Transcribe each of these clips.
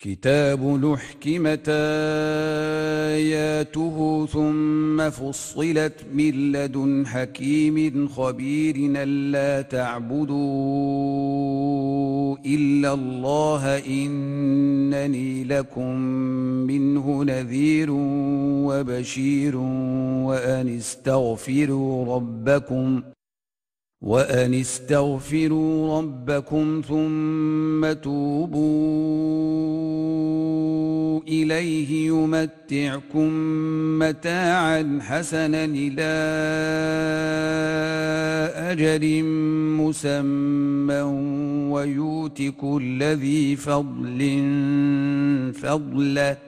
كتاب نحكمت آياته ثم فصلت من لدن حكيم خبير ألا تعبدوا إلا الله إنني لكم منه نذير وبشير وأن استغفروا ربكم ۖ وأن استغفروا ربكم ثم توبوا إليه يمتعكم متاعا حسنا إلى أجل مسمى ويؤت كل ذي فضل فضله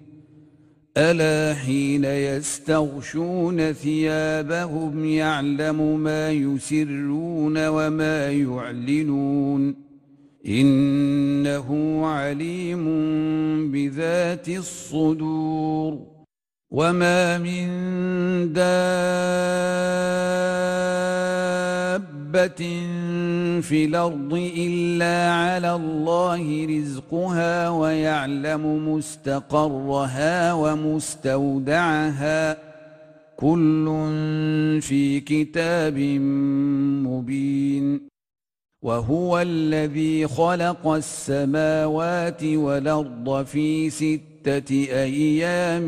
ألا حين يستغشون ثيابهم يعلم ما يسرون وما يعلنون إنه عليم بذات الصدور وما من دابة دابة في الأرض إلا على الله رزقها ويعلم مستقرها ومستودعها كل في كتاب مبين وهو الذي خلق السماوات والأرض في ست ستة أيام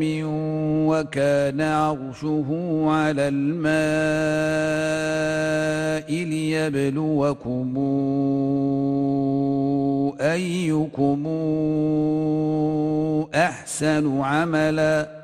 وكان عرشه على الماء ليبلوكم أيكم أحسن عملاً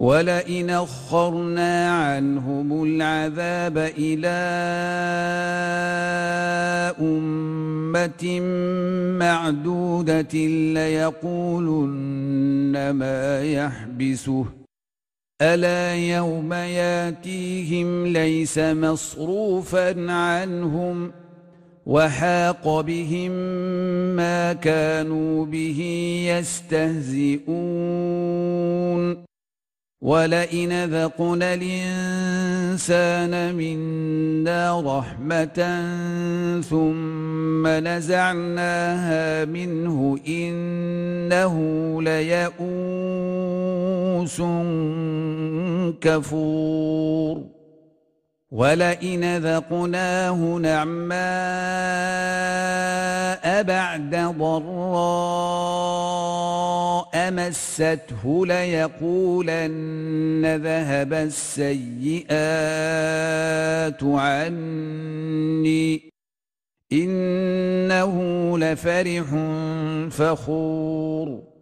ولئن اخرنا عنهم العذاب إلى امه معدوده ليقولن ما يحبسه الا يوم ياتيهم ليس مصروفا عنهم وحاق بهم ما كانوا به يستهزئون ولئن ذقنا الإنسان منا رحمة ثم نزعناها منه إنه ليئوس كفور ولئن ذقناه نعماء بعد ضراء مسته ليقولن ذهب السيئات عني إنه لفرح فخور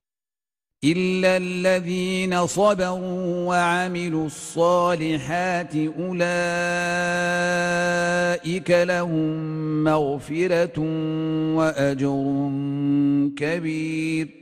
إلا الذين صبروا وعملوا الصالحات أولئك لهم مغفرة وأجر كبير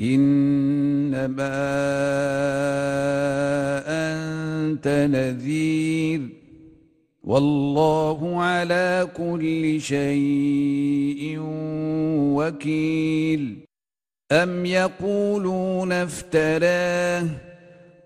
إنما أنت نذير والله على كل شيء وكيل أم يقولون افتراه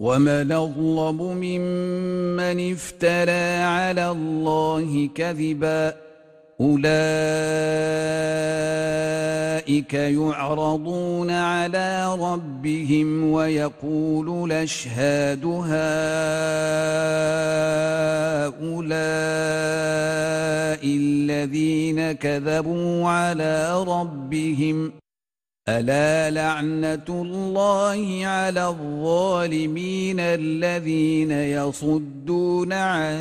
ومن اظلم ممن افترى على الله كذبا اولئك يعرضون على ربهم ويقول الاشهاد هؤلاء الذين كذبوا على ربهم ألا لعنة الله على الظالمين الذين يصدون عن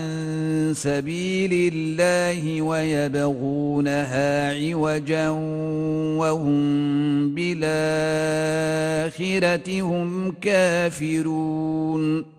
سبيل الله ويبغونها عوجا وهم بالآخرة هم كافرون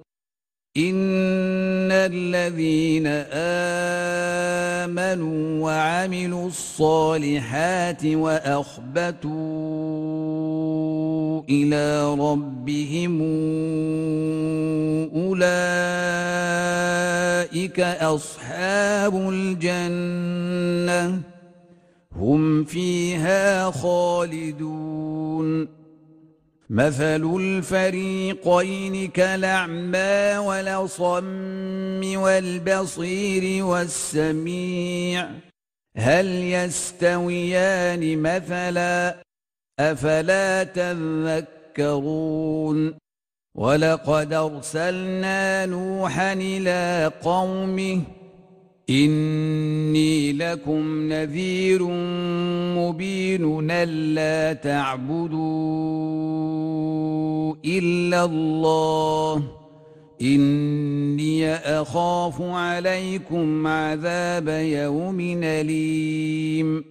إن الذين آمنوا وعملوا الصالحات وأخبتوا إلى ربهم أولئك أصحاب الجنة هم فيها خالدون مثل الفريقين كالأعمى والأصم والبصير والسميع. هل يستويان مثلا؟ أفلا تذكرون. ولقد أرسلنا نوحا إلى قومه إني لكم نذير مبين ألا تعبدوا إلا الله. إني أخاف عليكم عذاب يوم أليم.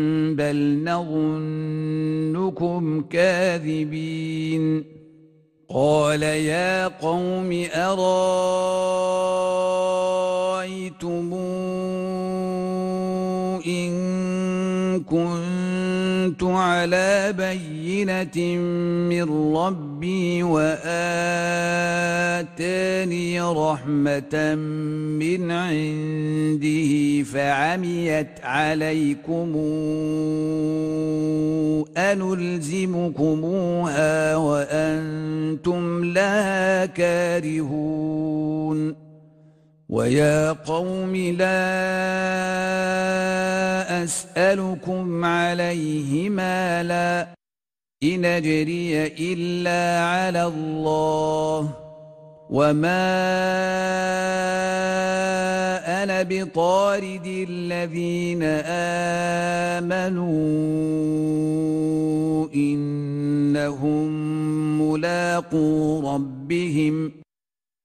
بل نظنكم كاذبين قال يا قوم أرايتم على بينة من ربي وآتاني رحمة من عنده فعميت عليكم أنلزمكموها وأنتم لا كارهون ويا قوم لا أسألكم عليه مالا إن أجري إلا على الله وما أنا بطارد الذين آمنوا إنهم ملاقو ربهم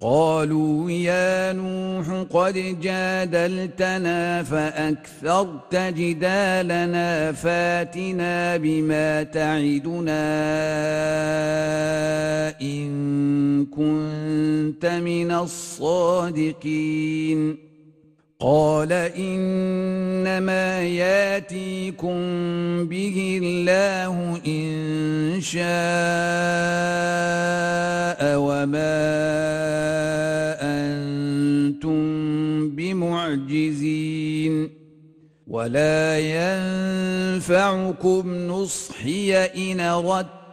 قالوا يا نوح قد جادلتنا فأكثرت جدالنا فاتنا بما تعدنا إن كنت من الصادقين قال إنما ياتيكم به الله إن شاء وما أنتم بمعجزين ولا ينفعكم نصحي إن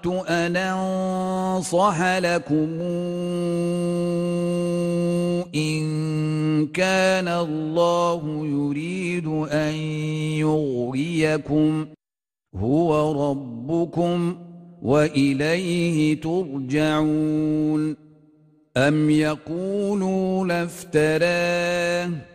أن أنصح لكم إن كان الله يريد أن يغويكم هو ربكم وإليه ترجعون. أم يقولون افتراه؟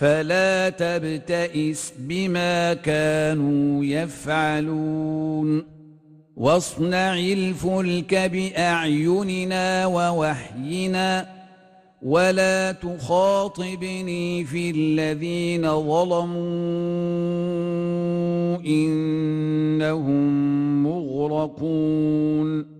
فلا تبتئس بما كانوا يفعلون. واصنع الفلك بأعيننا ووحينا ولا تخاطبني في الذين ظلموا إنهم مغرقون.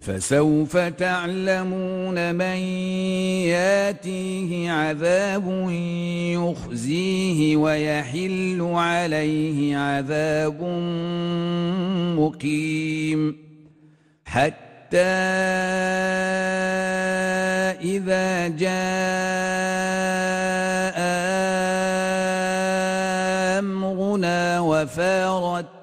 فسوف تعلمون من ياتيه عذاب يخزيه ويحل عليه عذاب مقيم. حتى إذا جاء أمرنا وفارت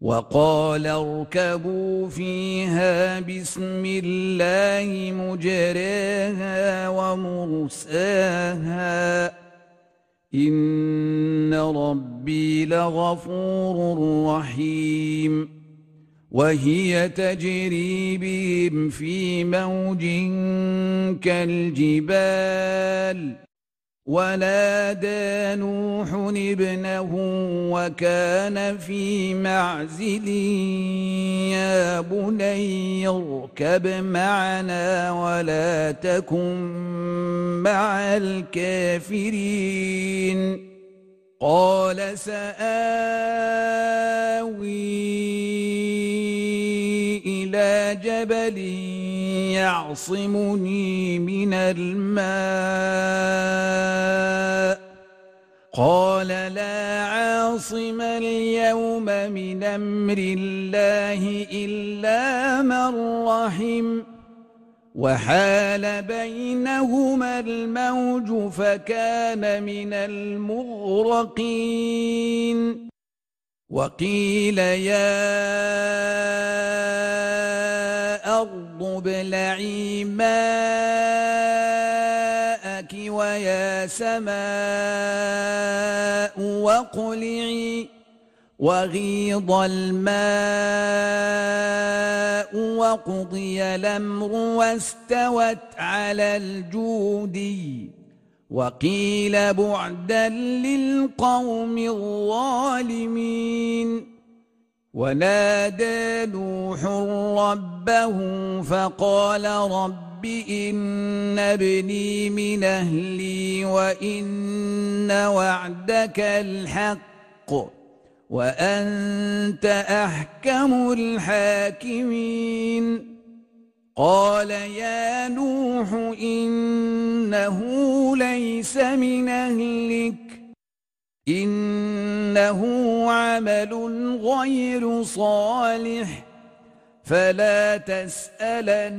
وقال اركبوا فيها بسم الله مجريها ومرساها. إن ربي لغفور رحيم. وهي تجري بهم في موج كالجبال. ونادى نوح ابنه وكان في معزل يا بني اركب معنا ولا تكن مع الكافرين. قال سآوي إلى جبل يعصمني من الماء. قال لا عاصم اليوم من أمر الله إلا من رحم. وحال بينهما الموج فكان من المغرقين. وقيل يا أرض ابلعي ماءك ويا سماء واقلعي وغيض الماء وقضي الأمر واستوت على الجودي وقيل بعدا للقوم الظالمين. ونادى نوح ربه فقال رب إن ابني من أهلي وإن وعدك الحق. وأنت أحكم الحاكمين. قال يا نوح إنه ليس من أهلك إنه عمل غير صالح فلا تسألني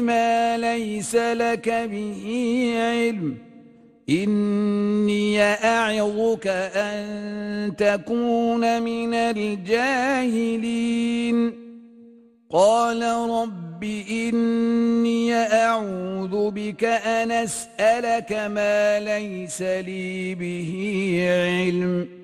ما ليس لك به علم. إني أعظك أن تكون من الجاهلين. قال رب إني أعوذ بك أن أسألك ما ليس لي به علم.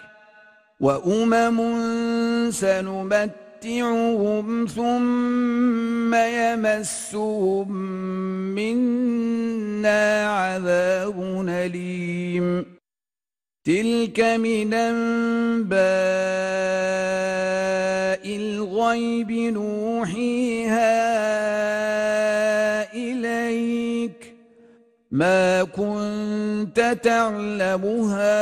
وأمم سنمتعهم ثم يمسهم منا عذاب أليم تلك من أنباء الغيب نوحيها إليك ما كنت تعلمها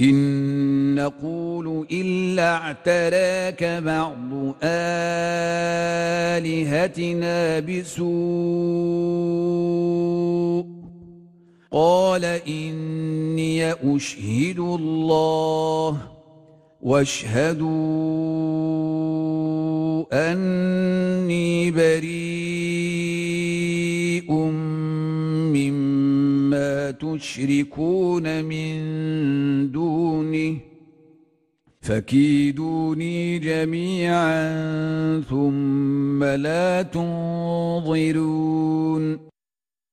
إن نقول إلا اعتراك بعض آلهتنا بسوء. قال إني أشهد الله واشهدوا أني بريء مما تشركون من دونه فكيدوني جميعا ثم لا تنظرون.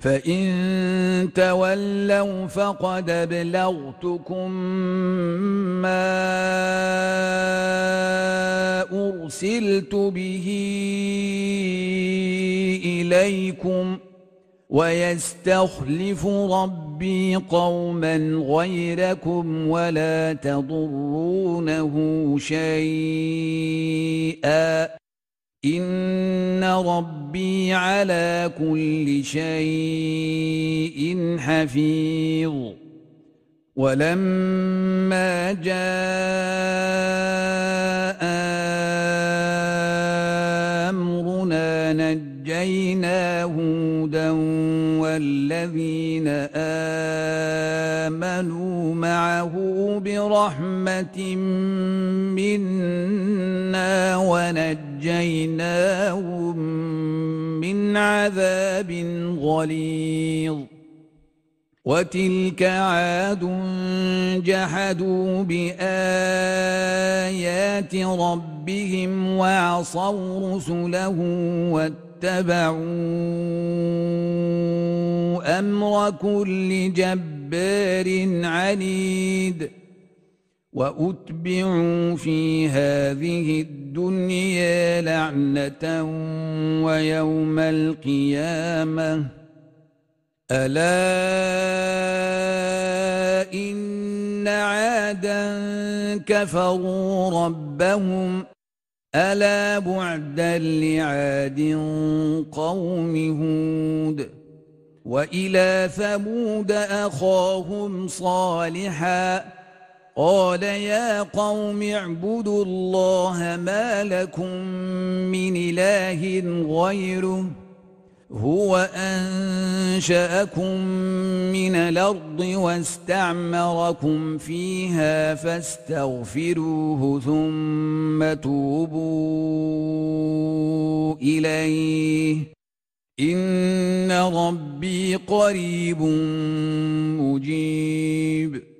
فإن تولوا فقد ابلغتكم ما أرسلت به إليكم ۖ ويستخلف ربي قوما غيركم ولا تضرونه شيئا ان ربي على كل شيء حفيظ ولما جاء امرنا نجينا هودا والذين آمنوا معه برحمة منا ونجيناهم من عذاب غليظ. وتلك عاد جحدوا بآيات ربهم وعصوا رسله واتبعوا أمر كل جبار عنيد. وأتبعوا في هذه الدنيا لعنة ويوم القيامة. ألا إن عادا كفروا ربهم. ألا بعدا لعاد قوم هود. وإلى ثمود أخاهم صالحا. قال يا قوم اعبدوا الله ما لكم من إله غيره هو أنشأكم من الأرض واستعمركم فيها فاستغفروه ثم توبوا إليه. إن ربي قريب مجيب.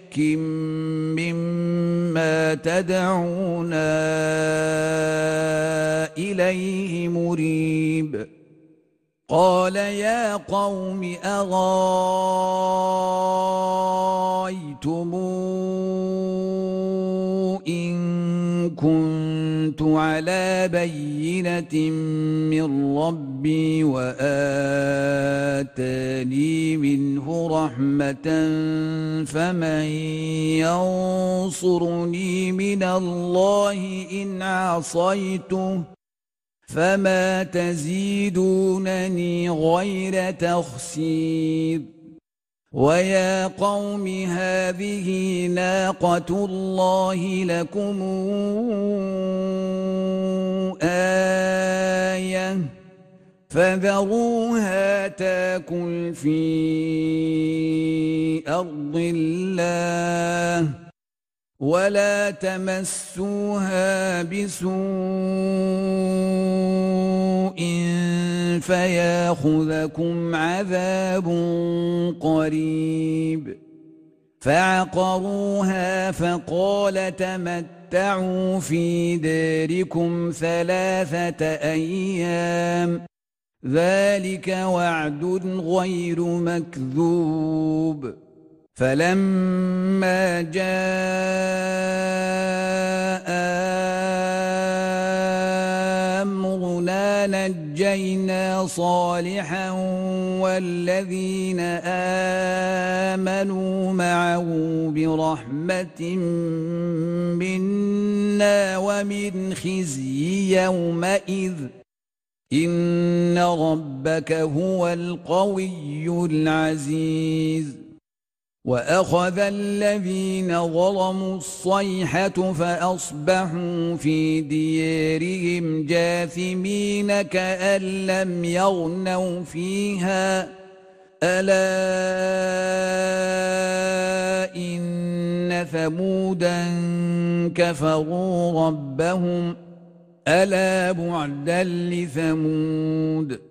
مما تدعونا إليه مريب قال يا قوم أغايتم إن كنت على بينة من ربي وآتاني منه رحمة فمن ينصرني من الله إن عصيته فما تزيدونني غير تخسير ويا قوم هذه ناقة الله لكم آية فذروها تاكل في أرض الله ولا تمسوها بسوء فياخذكم عذاب قريب. فعقروها فقال تمتعوا في داركم ثلاثة أيام. ذلك وعد غير مكذوب. فلما جاء امرنا نجينا صالحا والذين امنوا معه برحمه منا ومن خزي يومئذ ان ربك هو القوي العزيز واخذ الذين ظلموا الصيحه فاصبحوا في ديارهم جاثمين كان لم يغنوا فيها الا ان ثمودا كفروا ربهم الا بعدا لثمود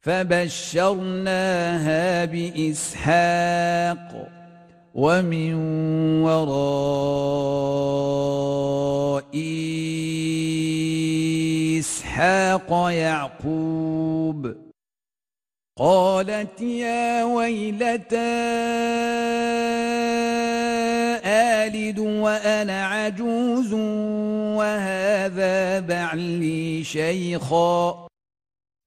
فبشرناها بإسحاق ومن وراء إسحاق يعقوب قالت يا ويلتى آلد وأنا عجوز وهذا بعلي شيخا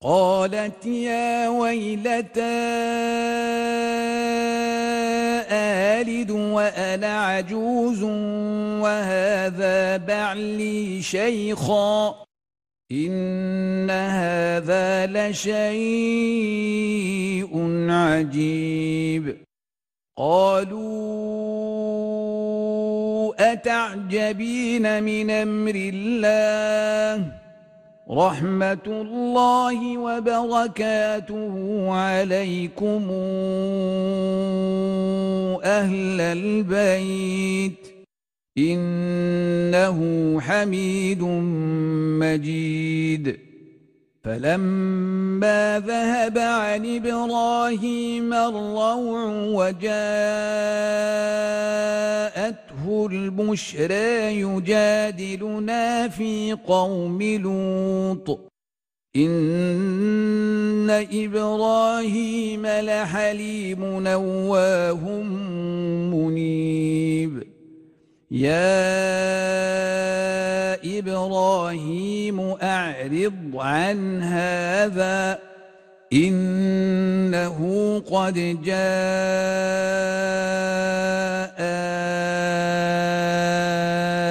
قالت يا ويلتى آلد وأنا عجوز وهذا بعلي شيخا إن هذا لشيء عجيب. قالوا أتعجبين من أمر الله؟ رحمة الله وبركاته عليكم أهل البيت. إنه حميد مجيد. فلما ذهب عن إبراهيم الروع وجاءته البشرى يجادلنا في قوم لوط. إن إبراهيم لحليم نواه منيب. يا إبراهيم أعرض عن هذا. إنه قد جاء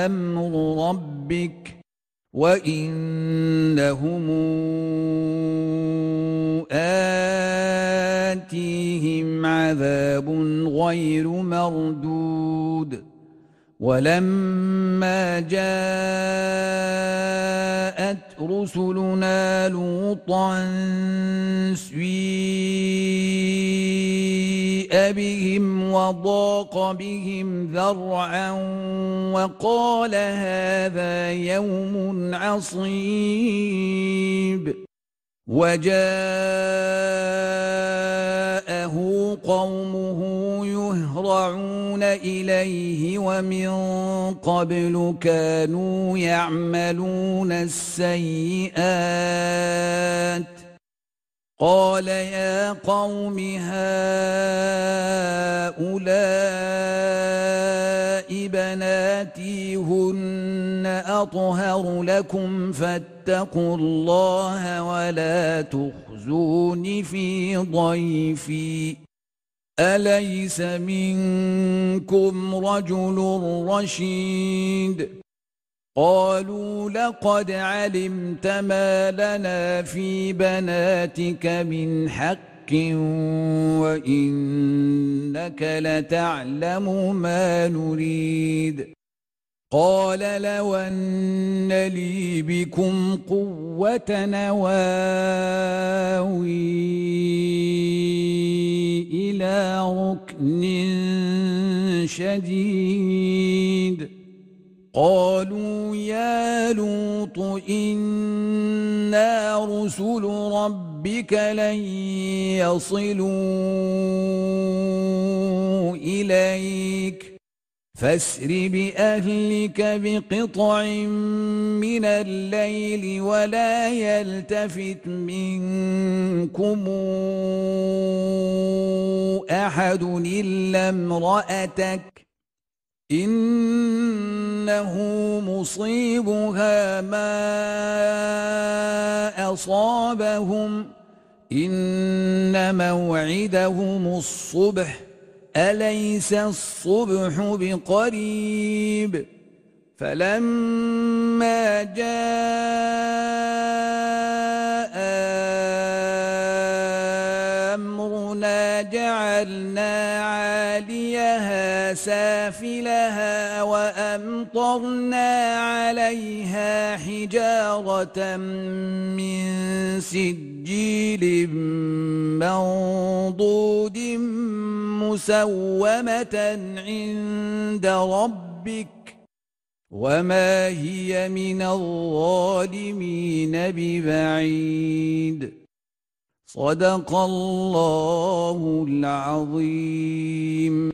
أمر ربك وإنهم آتيهم عذاب غير مردود. ولما جاءت رسلنا لوطا سيء بهم وضاق بهم ذرعا وقال هذا يوم عصيب. وجاءه قومه يهرعون إليه ومن قبل كانوا يعملون السيئات قال يا قوم هؤلاء بناتي هن أطهر لكم فاتقوا الله ولا تخزون في ضيفي. أليس منكم رجل رشيد؟ قالوا لقد علمت ما لنا في بناتك من حق وإنك لتعلم ما نريد. قال لو أن لي بكم قوة نواوي إلى ركن شديد. قالوا يا لوط إنا رسل ربك لن يصلوا إليك فاسر بأهلك بقطع من الليل ولا يلتفت منكم أحد إلا امرأتك إنه مصيبها ما أصابهم. إن موعدهم الصبح أليس الصبح بقريب؟ فلما جاء أمرنا جعلنا عاليها سافلها. وأمطرنا عليها حجارة من سجيل منضود مسومة عند ربك وما هي من الظالمين ببعيد. صدق الله العظيم.